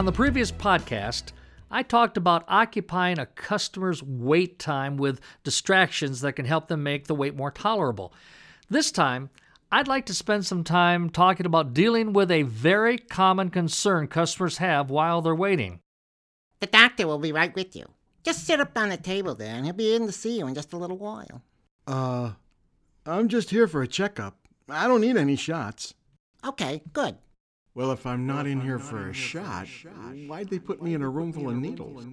On the previous podcast, I talked about occupying a customer's wait time with distractions that can help them make the wait more tolerable. This time, I'd like to spend some time talking about dealing with a very common concern customers have while they're waiting. The doctor will be right with you. Just sit up on the table there, and he'll be in to see you in just a little while. Uh, I'm just here for a checkup. I don't need any shots. Okay, good. Well, if I'm not in here for a shot, why'd they put me in a room full of needles?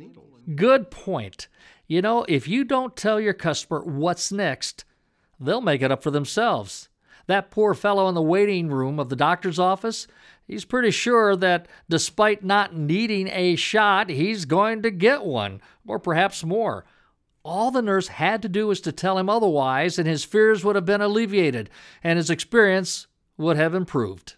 Good point. You know, if you don't tell your customer what's next, they'll make it up for themselves. That poor fellow in the waiting room of the doctor's office, he's pretty sure that despite not needing a shot, he's going to get one, or perhaps more. All the nurse had to do was to tell him otherwise, and his fears would have been alleviated, and his experience would have improved.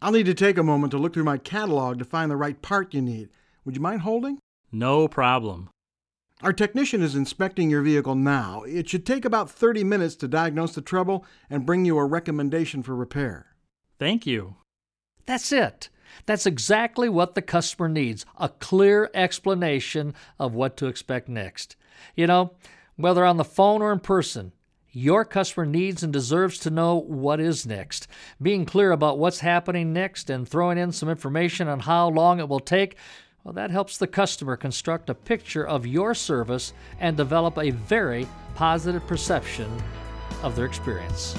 I'll need to take a moment to look through my catalog to find the right part you need. Would you mind holding? No problem. Our technician is inspecting your vehicle now. It should take about 30 minutes to diagnose the trouble and bring you a recommendation for repair. Thank you. That's it. That's exactly what the customer needs a clear explanation of what to expect next. You know, whether on the phone or in person, your customer needs and deserves to know what is next. Being clear about what's happening next and throwing in some information on how long it will take well, that helps the customer construct a picture of your service and develop a very positive perception of their experience.